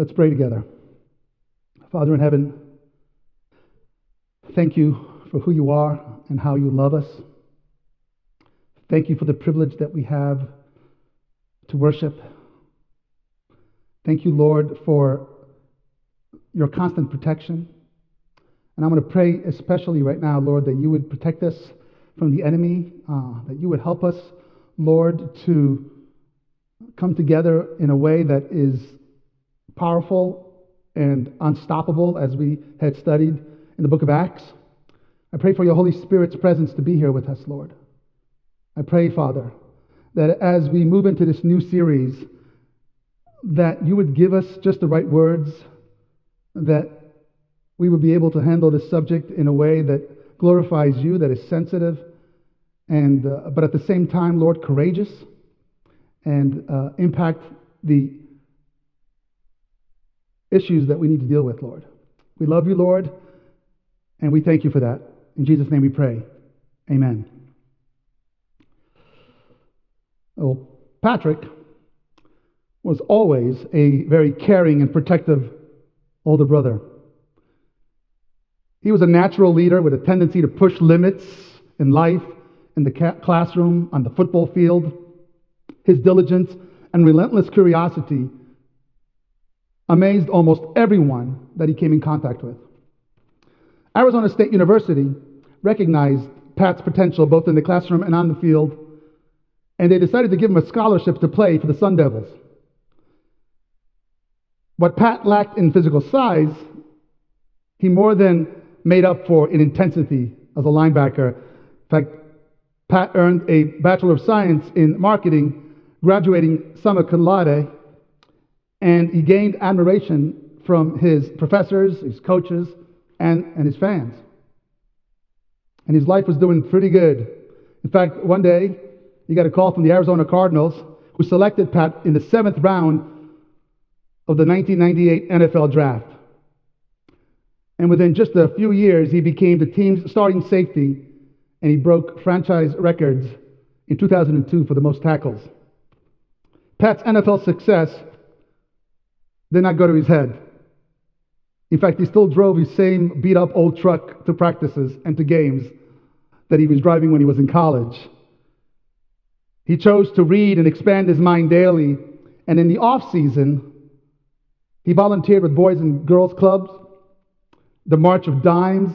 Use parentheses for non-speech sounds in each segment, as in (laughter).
Let's pray together. Father in heaven, thank you for who you are and how you love us. Thank you for the privilege that we have to worship. Thank you, Lord, for your constant protection. And I'm going to pray especially right now, Lord, that you would protect us from the enemy, uh, that you would help us, Lord, to come together in a way that is powerful and unstoppable as we had studied in the book of Acts. I pray for your Holy Spirit's presence to be here with us, Lord. I pray, Father, that as we move into this new series, that you would give us just the right words, that we would be able to handle this subject in a way that glorifies you, that is sensitive, and uh, but at the same time, Lord, courageous, and uh, impact the issues that we need to deal with, Lord. We love you, Lord, and we thank you for that. In Jesus' name we pray. Amen. Well, Patrick was always a very caring and protective older brother. He was a natural leader with a tendency to push limits in life, in the classroom, on the football field. His diligence and relentless curiosity amazed almost everyone that he came in contact with. Arizona State University recognized Pat's potential both in the classroom and on the field, and they decided to give him a scholarship to play for the Sun Devils. What Pat lacked in physical size, he more than made up for in intensity as a linebacker. In fact, Pat earned a Bachelor of Science in Marketing, graduating summa cum laude, and he gained admiration from his professors, his coaches, and, and his fans. And his life was doing pretty good. In fact, one day, he got a call from the Arizona Cardinals, who selected Pat in the seventh round of the 1998 NFL Draft. And within just a few years, he became the team's starting safety, and he broke franchise records in 2002 for the most tackles. Pat's NFL success did not go to his head. In fact, he still drove his same beat up old truck to practices and to games that he was driving when he was in college. He chose to read and expand his mind daily, and in the off season, he volunteered with Boys and Girls Clubs, the March of Dimes,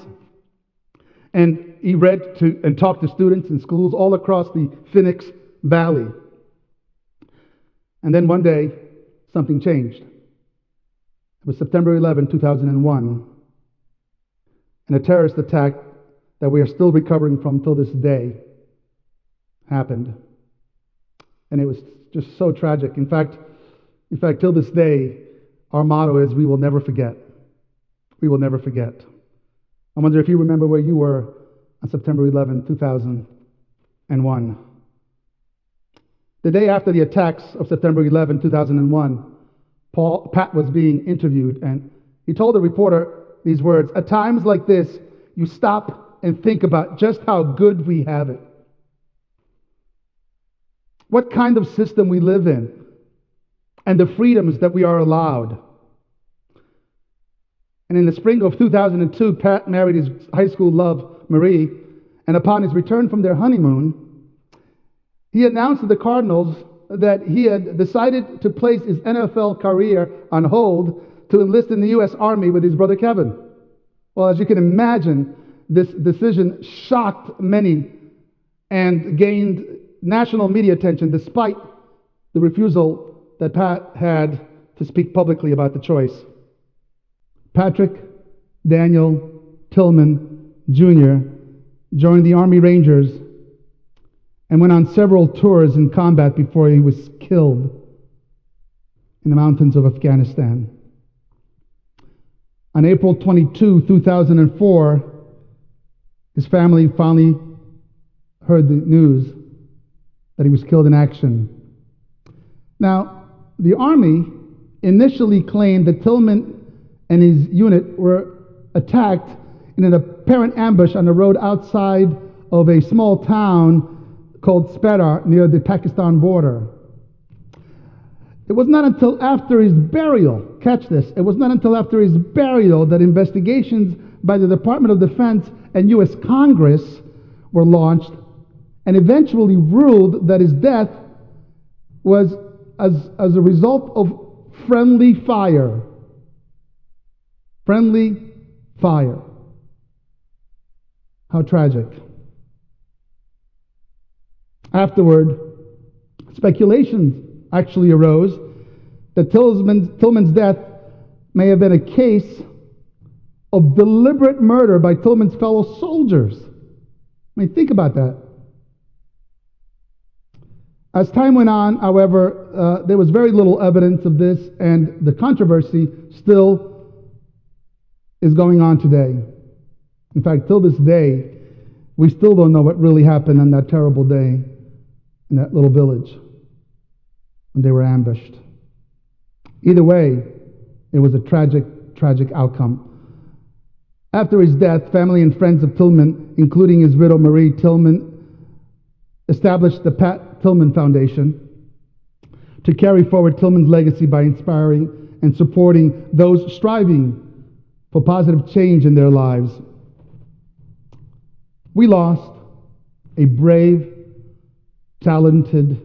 and he read to and talked to students in schools all across the Phoenix Valley. And then one day, something changed. It was September 11, 2001, and a terrorist attack that we are still recovering from till this day happened. And it was just so tragic. In fact, in fact, till this day, our motto is we will never forget. We will never forget. I wonder if you remember where you were on September 11, 2001. The day after the attacks of September 11, 2001, Paul, Pat was being interviewed, and he told the reporter these words At times like this, you stop and think about just how good we have it. What kind of system we live in, and the freedoms that we are allowed. And in the spring of 2002, Pat married his high school love, Marie, and upon his return from their honeymoon, he announced to the Cardinals that he had decided to place his NFL career on hold to enlist in the U.S. Army with his brother Kevin. Well, as you can imagine, this decision shocked many and gained national media attention despite the refusal that Pat had to speak publicly about the choice. Patrick Daniel Tillman Jr. joined the Army Rangers and went on several tours in combat before he was killed in the mountains of Afghanistan. On April 22, 2004, his family finally heard the news that he was killed in action. Now, the Army initially claimed that Tillman and his unit were attacked in an apparent ambush on the road outside of a small town called Sperah near the Pakistan border. It was not until after his burial, catch this, it was not until after his burial that investigations by the Department of Defense and U.S. Congress were launched and eventually ruled that his death was as, as a result of friendly fire. Friendly fire. How tragic. Afterward, speculations actually arose that Tillman's, Tillman's death may have been a case of deliberate murder by Tillman's fellow soldiers. I mean, think about that. As time went on, however, uh, there was very little evidence of this, and the controversy still is going on today. In fact, till this day, we still don't know what really happened on that terrible day in that little village when they were ambushed. Either way, it was a tragic, tragic outcome. After his death, family and friends of Tillman, including his widow Marie Tillman, established the Pat Tillman Foundation to carry forward Tillman's legacy by inspiring and supporting those striving for positive change in their lives. We lost a brave, talented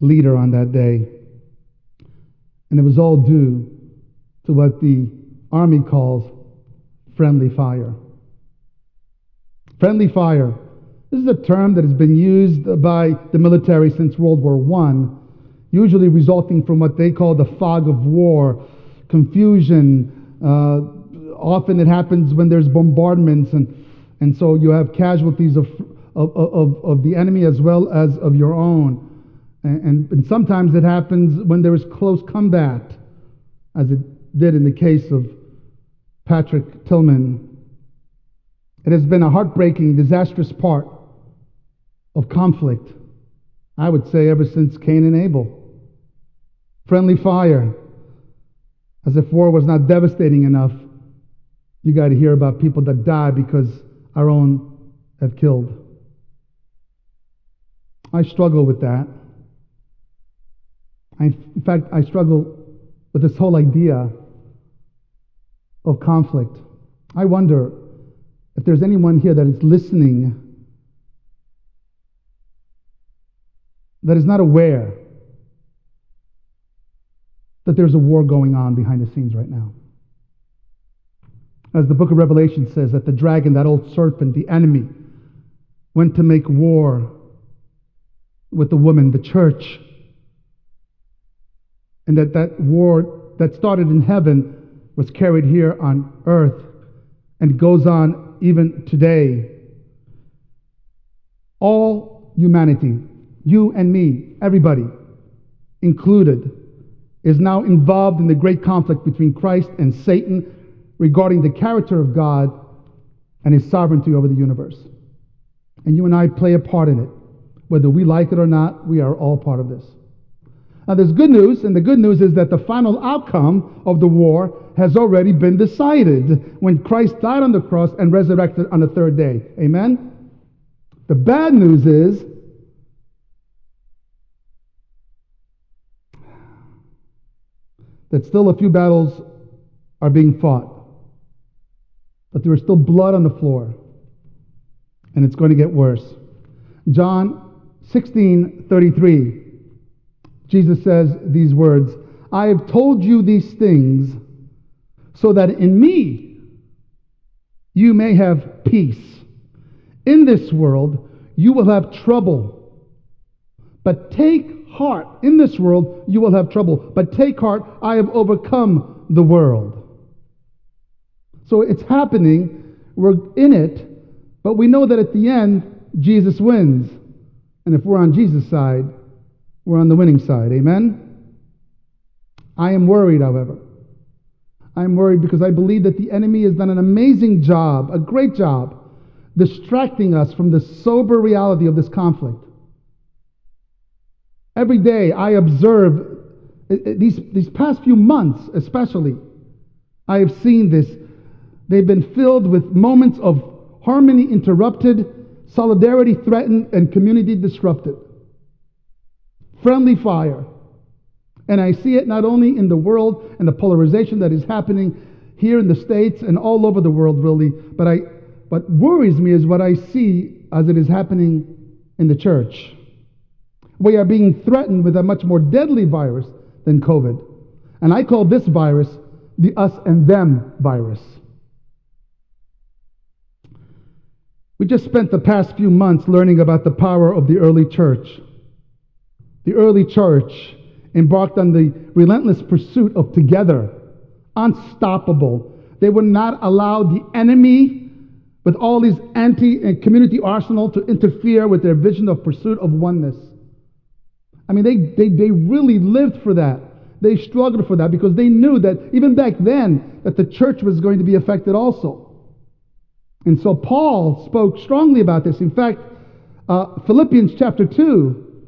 leader on that day. And it was all due to what the Army calls friendly fire. Friendly fire. This is a term that has been used by the military since World War I, usually resulting from what they call the fog of war, confusion. Uh, often it happens when there's bombardments, and, and so you have casualties of, of, of, of the enemy as well as of your own. And, and, and sometimes it happens when there is close combat, as it did in the case of Patrick Tillman. It has been a heartbreaking, disastrous part of conflict, I would say, ever since Cain and Abel. Friendly fire, as if war was not devastating enough. You got to hear about people that die because our own have killed. I struggle with that. I, in fact, I struggle with this whole idea of conflict. I wonder if there's anyone here that is listening that is not aware that there's a war going on behind the scenes right now. As the book of Revelation says, that the dragon, that old serpent, the enemy, went to make war with the woman, the church. And that that war that started in heaven was carried here on earth and goes on even today. All humanity, you and me, everybody included, is now involved in the great conflict between Christ and Satan regarding the character of God and his sovereignty over the universe. And you and I play a part in it. Whether we like it or not, we are all part of this. Now, there's good news, and the good news is that the final outcome of the war has already been decided when Christ died on the cross and resurrected on the third day. Amen? The bad news is that still a few battles are being fought, but there is still blood on the floor, and it's going to get worse. John 16 33, Jesus says these words I have told you these things so that in me you may have peace. In this world you will have trouble. But take heart. In this world you will have trouble. But take heart, I have overcome the world. So it's happening. We're in it. But we know that at the end, Jesus wins. And if we're on Jesus' side, we're on the winning side. Amen? I am worried, however. I'm worried because I believe that the enemy has done an amazing job, a great job, distracting us from the sober reality of this conflict. Every day I observe, these, these past few months especially, I have seen this. They've been filled with moments of harmony interrupted, solidarity threatened, and community disrupted. Friendly fire. And I see it not only in the world and the polarization that is happening here in the States and all over the world, really, but I, what worries me is what I see as it is happening in the church. We are being threatened with a much more deadly virus than COVID. And I call this virus the us and them virus. We just spent the past few months learning about the power of the early church. The early church embarked on the relentless pursuit of together, unstoppable. They would not allow the enemy with all these anti and community arsenal to interfere with their vision of pursuit of oneness. I mean, they, they, they really lived for that. They struggled for that because they knew that even back then that the church was going to be affected also. And so Paul spoke strongly about this. In fact, uh, Philippians chapter 2,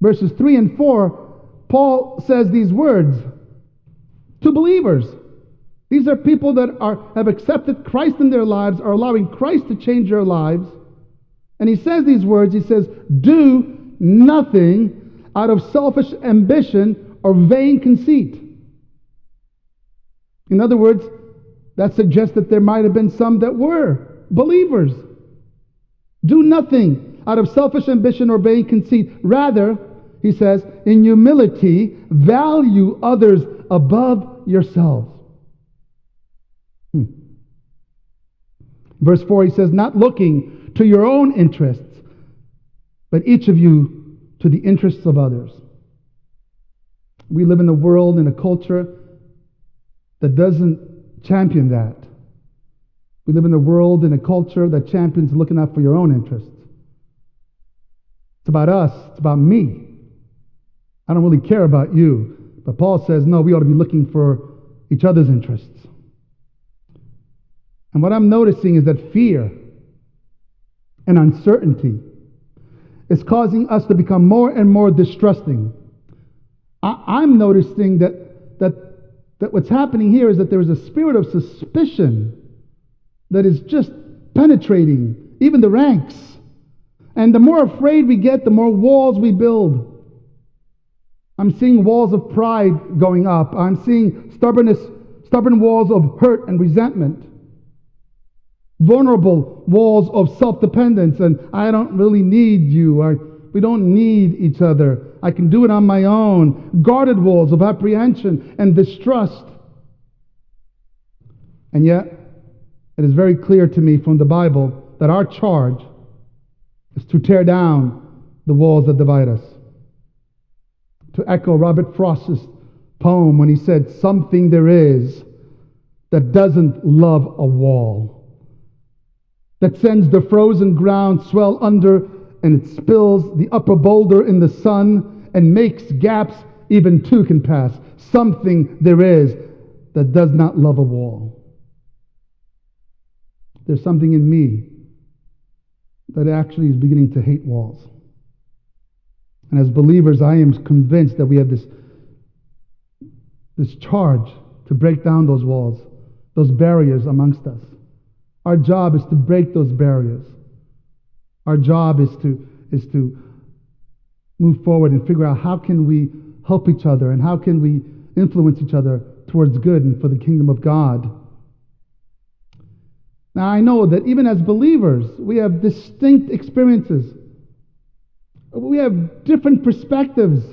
verses 3 and 4, Paul says these words to believers. These are people that are, have accepted Christ in their lives, are allowing Christ to change their lives. And he says these words He says, Do nothing out of selfish ambition or vain conceit. In other words, that suggests that there might have been some that were believers. Do nothing out of selfish ambition or vain conceit. Rather, he says, in humility, value others above yourselves. Hmm. Verse 4, he says, not looking to your own interests, but each of you to the interests of others. We live in a world, in a culture that doesn't champion that. We live in a world, in a culture that champions looking out for your own interests. It's about us, it's about me. I don't really care about you. But Paul says, no, we ought to be looking for each other's interests. And what I'm noticing is that fear and uncertainty is causing us to become more and more distrusting. I, am noticing that, that, that what's happening here is that there is a spirit of suspicion that is just penetrating even the ranks. And the more afraid we get, the more walls we build. I'm seeing walls of pride going up. I'm seeing stubbornness, stubborn walls of hurt and resentment vulnerable walls of self dependence, and I don't really need you. I, we don't need each other. I can do it on my own. Guarded walls of apprehension and distrust. And yet, it is very clear to me from the Bible that our charge is to tear down the walls that divide us. To echo Robert Frost's poem when he said, Something there is that doesn't love a wall that sends the frozen ground swell under and it spills the upper boulder in the sun and makes gaps even two can pass. Something there is that does not love a wall. There's something in me that actually is beginning to hate walls. And as believers, I am convinced that we have this, this charge to break down those walls, those barriers amongst us. Our job is to break those barriers. Our job is to, is to move forward and figure out how can we help each other and how can we influence each other towards good and for the kingdom of God. Now, I know that even as believers, we have distinct experiences. We have different perspectives.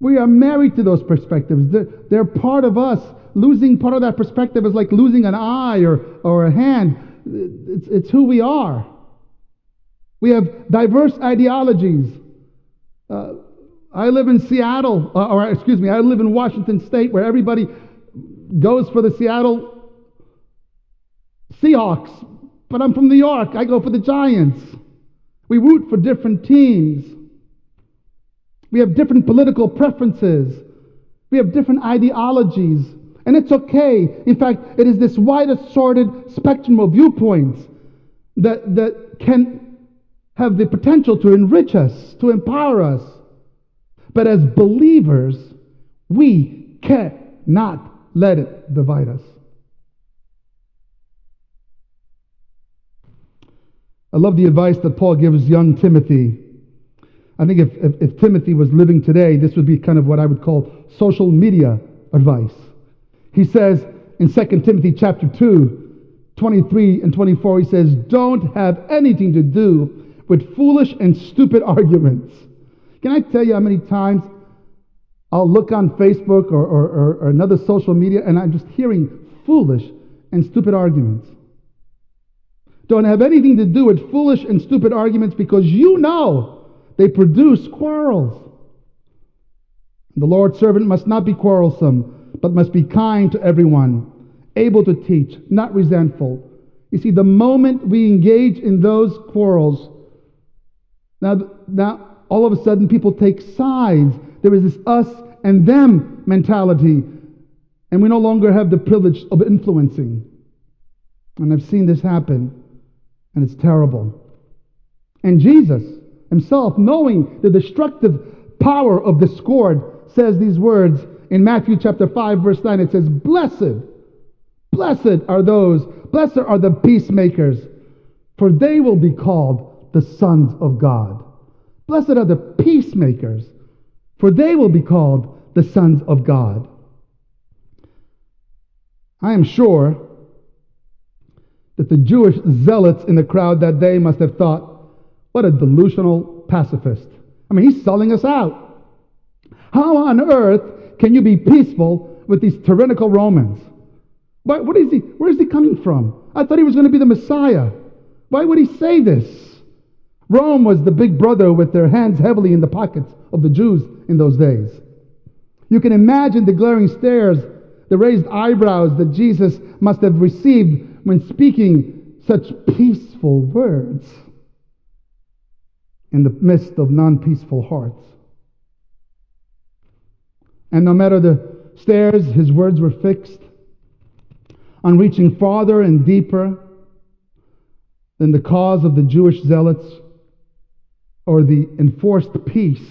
We are married to those perspectives. They're, they're part of us losing part of that perspective is like losing an eye or, or a hand. It's, it's who we are. We have diverse ideologies. Uh, I live in Seattle, uh, or excuse me, I live in Washington State where everybody goes for the Seattle Seahawks, but I'm from New York. I go for the Giants. We root for different teams. We have different political preferences. We have different ideologies. And it's okay. In fact, it is this wide assorted spectrum of viewpoints that, that can have the potential to enrich us, to empower us. But as believers, we cannot let it divide us. I love the advice that Paul gives young Timothy I think if, if, if Timothy was living today, this would be kind of what I would call social media advice. He says in 2 Timothy chapter 2, 23 and 24, he says, Don't have anything to do with foolish and stupid (laughs) arguments. Can I tell you how many times I'll look on Facebook or, or, or, another social media and I'm just hearing foolish and stupid arguments? Don't have anything to do with foolish and stupid arguments because you know they produce quarrels. The Lord's servant must not be quarrelsome, but must be kind to everyone, able to teach, not resentful. You see, the moment we engage in those quarrels, now, now all of a sudden people take sides. There is this us and them mentality, and we no longer have the privilege of influencing. And I've seen this happen, and it's terrible. And Jesus himself, knowing the destructive power of discord, says these words in Matthew chapter 5, verse 9. It says, Blessed, blessed are those, blessed are the peacemakers, for they will be called the sons of God. Blessed are the peacemakers, for they will be called the sons of God. I am sure that the Jewish zealots in the crowd that day must have thought, what a delusional pacifist. I mean, he's selling us out. How on earth can you be peaceful with these tyrannical Romans? But what is he, where is he coming from? I thought he was going to be the Messiah. Why would he say this? Rome was the big brother with their hands heavily in the pockets of the Jews in those days. You can imagine the glaring stares, the raised eyebrows that Jesus must have received when speaking such peaceful words in the midst of non peaceful hearts. And no matter the stares, his words were fixed on reaching farther and deeper than the cause of the Jewish zealots or the enforced peace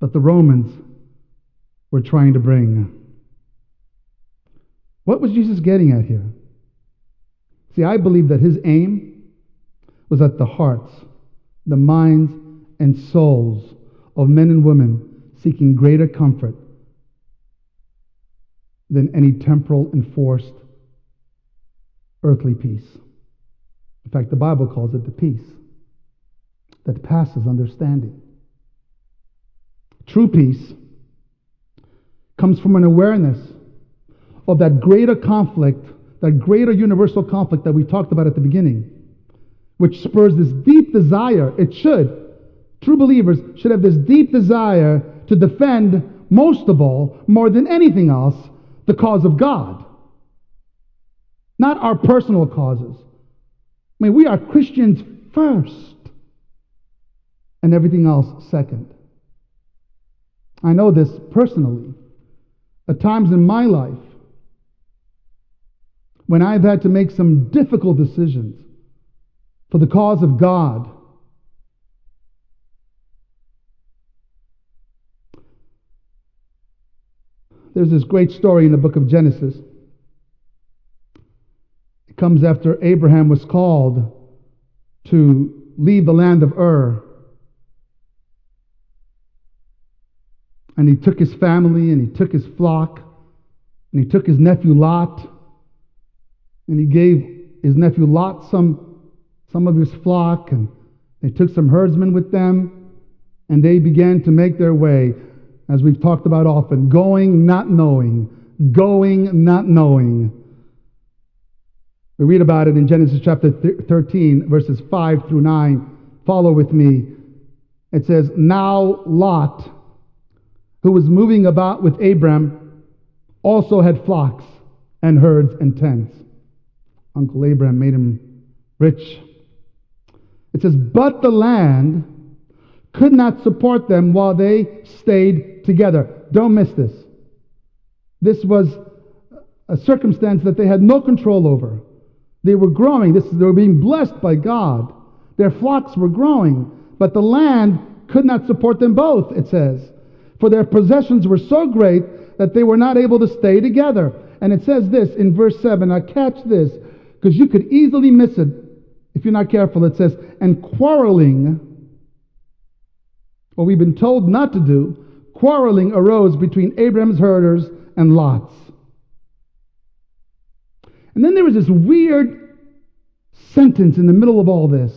that the Romans were trying to bring. What was Jesus getting at here? See, I believe that his aim was at the hearts, the minds, and souls of men and women seeking greater comfort than any temporal enforced earthly peace. In fact, the Bible calls it the peace that passes understanding. True peace comes from an awareness of that greater conflict, that greater universal conflict that we talked about at the beginning, which spurs this deep desire. It should. True believers should have this deep desire to defend, most of all, more than anything else, the cause of God. Not our personal causes. I mean, we are Christians first, and everything else second. I know this personally. At times in my life, when I've had to make some difficult decisions for the cause of God, There's this great story in the book of Genesis. It comes after Abraham was called to leave the land of Ur. And he took his family and he took his flock and he took his nephew Lot and he gave his nephew Lot some, some of his flock and they took some herdsmen with them and they began to make their way as we've talked about often, going, not knowing, going, not knowing. We read about it in Genesis chapter 13, verses 5 through 9. Follow with me. It says, Now Lot, who was moving about with Abram, also had flocks and herds and tents. Uncle Abram made him rich. It says, But the land could not support them while they stayed together. Don't miss this. This was a circumstance that they had no control over. They were growing. This, they were being blessed by God. Their flocks were growing, but the land could not support them both, it says. For their possessions were so great that they were not able to stay together. And it says this in verse 7. Now, catch this, because you could easily miss it if you're not careful. It says, And quarreling what we've been told not to do, quarreling arose between Abraham's herders and Lot's. And then there was this weird sentence in the middle of all this.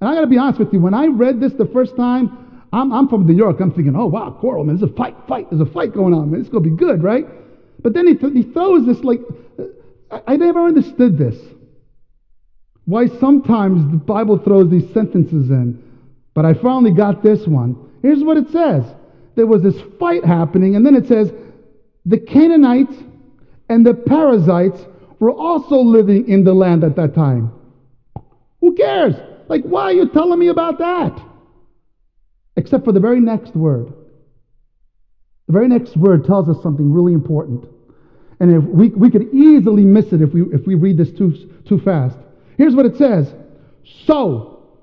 And I got to be honest with you, when I read this the first time, I'm, I'm, from New York. I'm thinking, oh, wow, quarrel, man. There's a fight, fight. There's a fight going on, man. It's going to be good, right? But then he, th- he throws this, like, uh, I, I never understood this. Why sometimes the Bible throws these sentences in. But I finally got this one. Here's what it says there was this fight happening, and then it says, the Canaanites and the Perizzites were also living in the land at that time. Who cares? Like, why are you telling me about that? Except for the very next word. The very next word tells us something really important. And if we, we could easily miss it if we, if we read this too, too fast. Here's what it says So,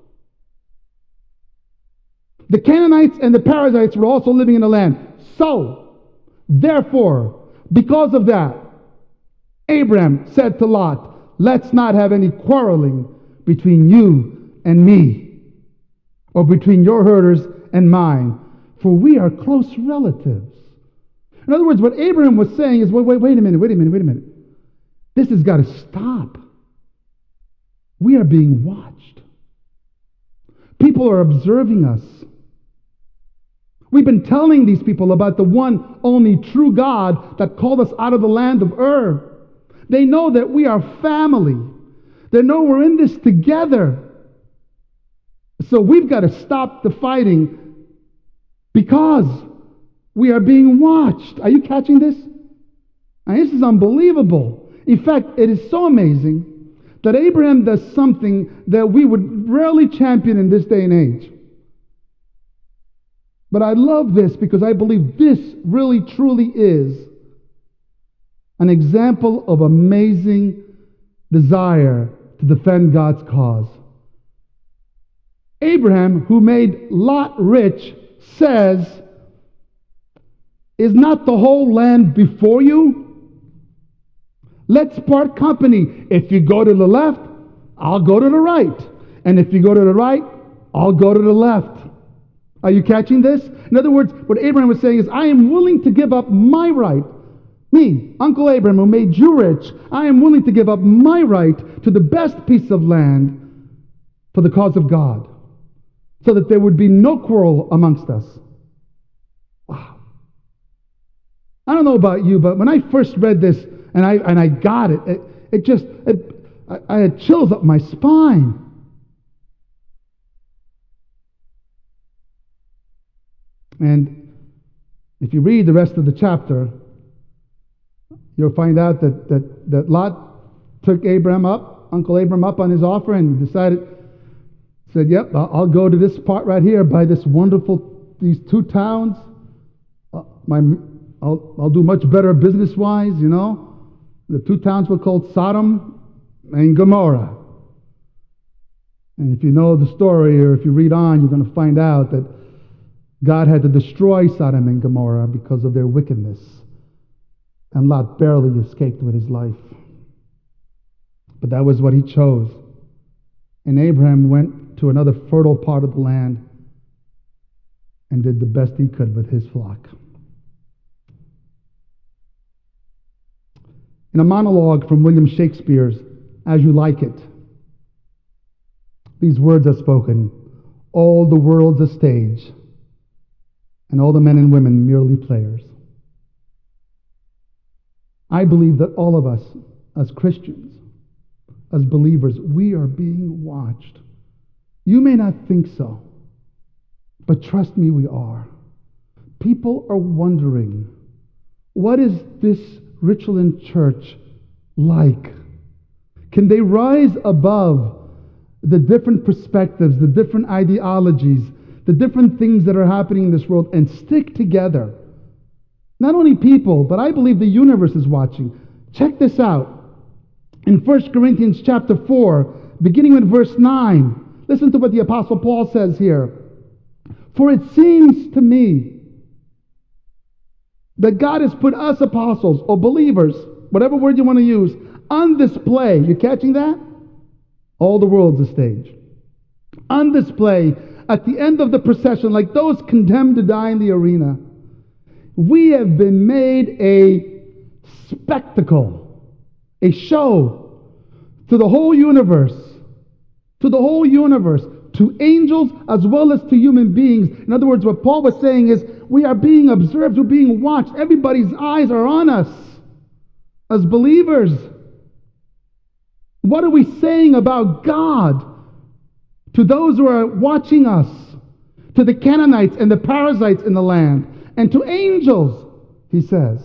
the Canaanites and the Perizzites were also living in the land. So, therefore, because of that, Abraham said to Lot, Let's not have any quarreling between you and me, or between your herders and mine, for we are close relatives. In other words, what Abraham was saying is wait, wait, wait a minute, wait a minute, wait a minute. This has got to stop. We are being watched. People are observing us. We've been telling these people about the one only true God that called us out of the land of Ur. They know that we are family. They know we're in this together. So we've got to stop the fighting because we are being watched. Are you catching this? And this is unbelievable. In fact, it is so amazing that Abraham does something that we would rarely champion in this day and age. But I love this because I believe this really truly is an example of amazing desire to defend God's cause. Abraham, who made Lot rich, says, Is not the whole land before you? Let's part company. If you go to the left, I'll go to the right. And if you go to the right, I'll go to the left. Are you catching this? In other words, what Abraham was saying is, I am willing to give up my right me, Uncle Abraham, who made you rich, I am willing to give up my right to the best piece of land for the cause of God, so that there would be no quarrel amongst us. Wow. I don't know about you, but when I first read this and I, and I got it, it, it just, it, I, I had chills up my spine. And if you read the rest of the chapter, you'll find out that, that, that Lot took Abram up, Uncle Abram up on his offer and decided, said, Yep, I'll go to this part right here by this wonderful, these two towns. Uh, my, I'll, I'll do much better business wise, you know. The two towns were called Sodom and Gomorrah. And if you know the story or if you read on, you're going to find out that God had to destroy Sodom and Gomorrah because of their wickedness and Lot barely escaped with his life. But that was what he chose. And Abraham went to another fertile part of the land and did the best he could with his flock. In a monologue from William Shakespeare's As You Like It, these words are spoken All the world's a stage, and all the men and women merely players. I believe that all of us, as Christians, as believers, we are being watched. You may not think so, but trust me, we are. People are wondering what is this Richland church like? Can they rise above the different perspectives, the different ideologies, the different things that are happening in this world and stick together? Not only people, but I believe the universe is watching. Check this out. In 1 Corinthians chapter 4, beginning with verse 9, listen to what the Apostle Paul says here. For it seems to me that God has put us apostles or believers, whatever word you want to use, on display. You catching that? All the world's a stage. On display at the end of the procession, like those condemned to die in the arena, we have been made a spectacle, a show to the whole universe, to the whole universe, to angels as well as to human beings. In other words, what Paul was saying is we are being observed, we're being watched. Everybody's eyes are on us as believers. What are we saying about God to those who are watching us, to the Canaanites and the Perizzites in the land, and to angels, he says.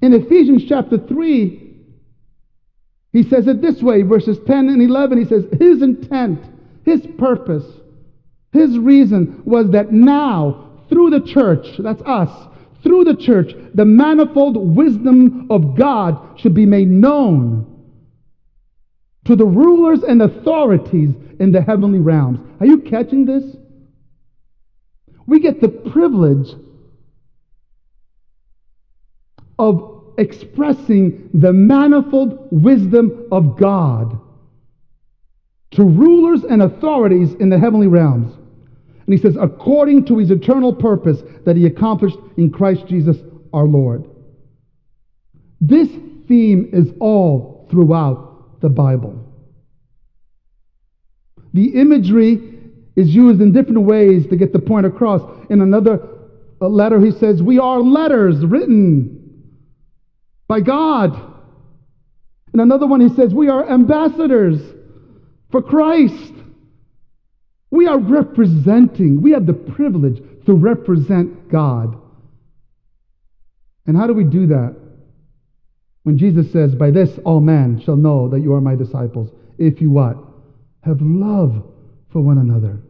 In Ephesians chapter 3, he says it this way, verses 10 and 11. He says, His intent, His purpose, His reason was that now, through the church, that's us, through the church, the manifold wisdom of God should be made known to the rulers and authorities in the heavenly realms. Are you catching this? We get the privilege of expressing the manifold wisdom of God to rulers and authorities in the heavenly realms. And he says, according to his eternal purpose that he accomplished in Christ Jesus our Lord. This theme is all throughout the Bible. The imagery is used in different ways to get the point across. In another letter, he says, We are letters written by God. In another one, he says, We are ambassadors for Christ. We are representing, we have the privilege to represent God. And how do we do that? When Jesus says, By this all men shall know that you are my disciples, if you what? Have love for one another.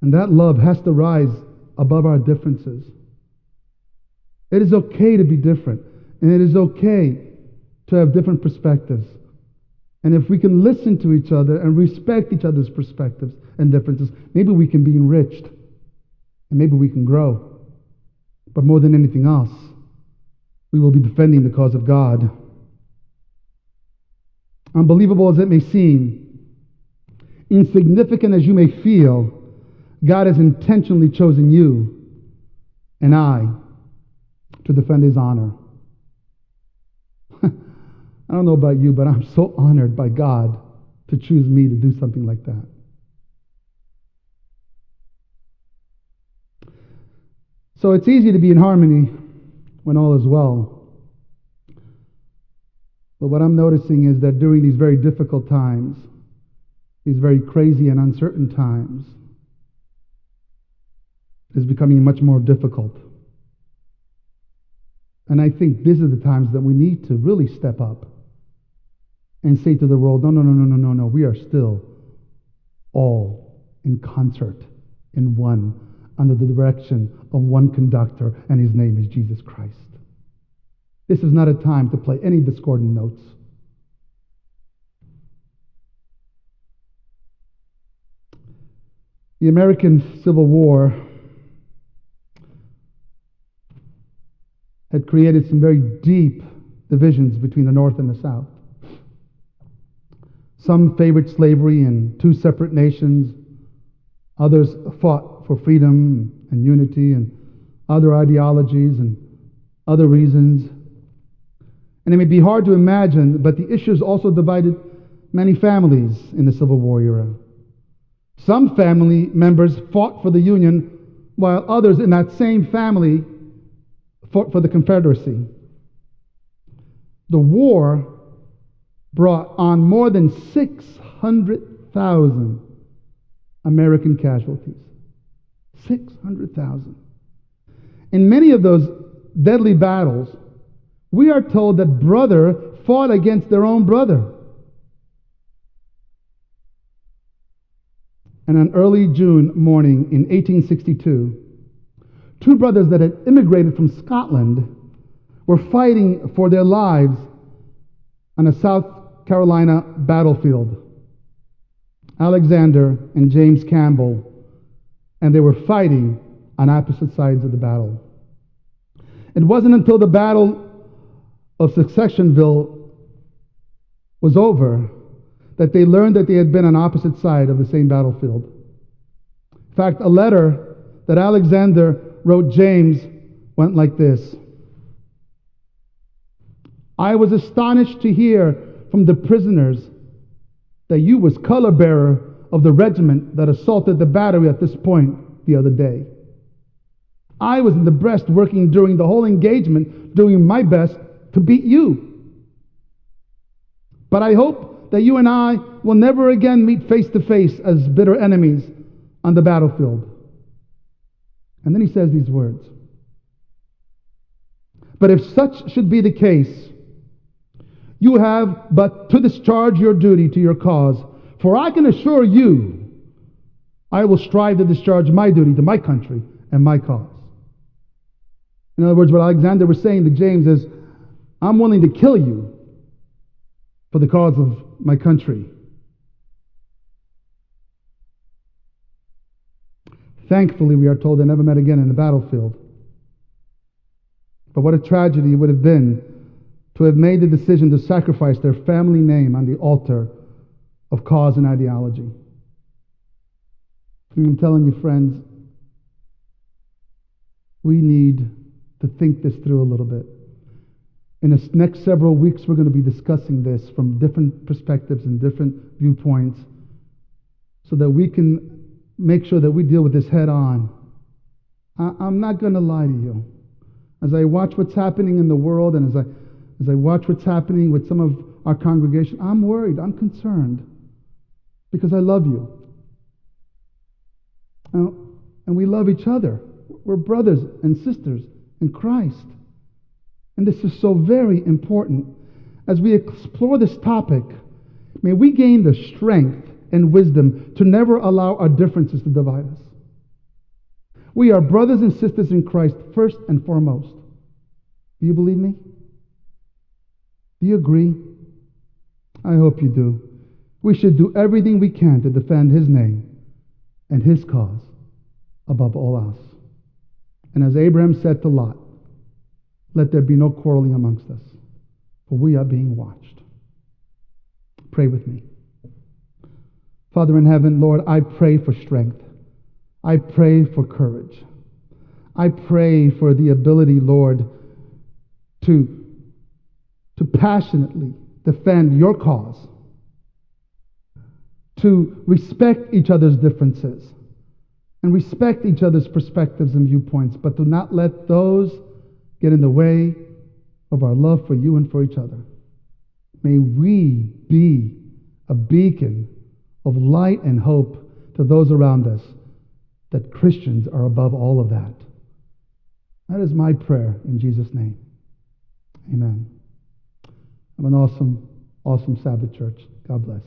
And that love has to rise above our differences. It is okay to be different, and it is okay to have different perspectives. And if we can listen to each other and respect each other's perspectives and differences, maybe we can be enriched and maybe we can grow. But more than anything else, we will be defending the cause of God. Unbelievable as it may seem, insignificant as you may feel, God has intentionally chosen you and I to defend his honor. (laughs) I don't know about you, but I'm so honored by God to choose me to do something like that. So it's easy to be in harmony when all is well. But what I'm noticing is that during these very difficult times, these very crazy and uncertain times, is becoming much more difficult. And I think these are the times that we need to really step up and say to the world, no, no, no, no, no, no, no, we are still all in concert in one, under the direction of one conductor, and his name is Jesus Christ. This is not a time to play any discordant notes. The American Civil War had created some very deep divisions between the North and the South. Some favored slavery in two separate nations. Others fought for freedom and unity and other ideologies and other reasons. And it may be hard to imagine, but the issues also divided many families in the Civil War era. Some family members fought for the Union, while others in that same family fought for the Confederacy. The war brought on more than 600,000 American casualties. 600,000. In many of those deadly battles, we are told that brother fought against their own brother. And on early June morning in 1862, two brothers that had immigrated from Scotland were fighting for their lives on a South Carolina battlefield. Alexander and James Campbell, and they were fighting on opposite sides of the battle. It wasn't until the Battle of Secessionville was over that they learned that they had been on opposite side of the same battlefield. In fact, a letter that Alexander wrote James went like this I was astonished to hear from the prisoners that you was color bearer of the regiment that assaulted the battery at this point the other day. I was in the breast working during the whole engagement, doing my best to beat you. But I hope that you and I will never again meet face to face as bitter enemies on the battlefield. And then he says these words But if such should be the case, you have but to discharge your duty to your cause. For I can assure you, I will strive to discharge my duty to my country and my cause. In other words, what Alexander was saying to James is, I'm willing to kill you for the cause of my country. Thankfully, we are told they never met again in the battlefield. But what a tragedy it would have been to have made the decision to sacrifice their family name on the altar of cause and ideology. And I'm telling you, friends, we need to think this through a little bit. In the next several weeks, we're going to be discussing this from different perspectives and different viewpoints so that we can make sure that we deal with this head on. I, am not going to lie to you. As I watch what's happening in the world and as I as I watch what's happening with some of our congregation, I'm worried, I'm concerned because I love you. And we love each other. We're brothers and sisters in Christ. And this is so very important. As we explore this topic, may we gain the strength and wisdom to never allow our differences to divide us. We are brothers and sisters in Christ first and foremost. Do you believe me? Do you agree? I hope you do. We should do everything we can to defend his name and his cause above all else. And as Abraham said to Lot, let there be no quarreling amongst us, for we are being watched. Pray with me. Father in heaven, Lord, I pray for strength. I pray for courage. I pray for the ability, Lord, to to passionately defend your cause, to respect each other's differences and respect each other's perspectives and viewpoints, but to not let those get in the way of our love for you and for each other. May we be a beacon of light and hope to those around us that Christians are above all of that. That is my prayer in Jesus' name. Amen. Have an awesome, awesome Sabbath, church. God bless.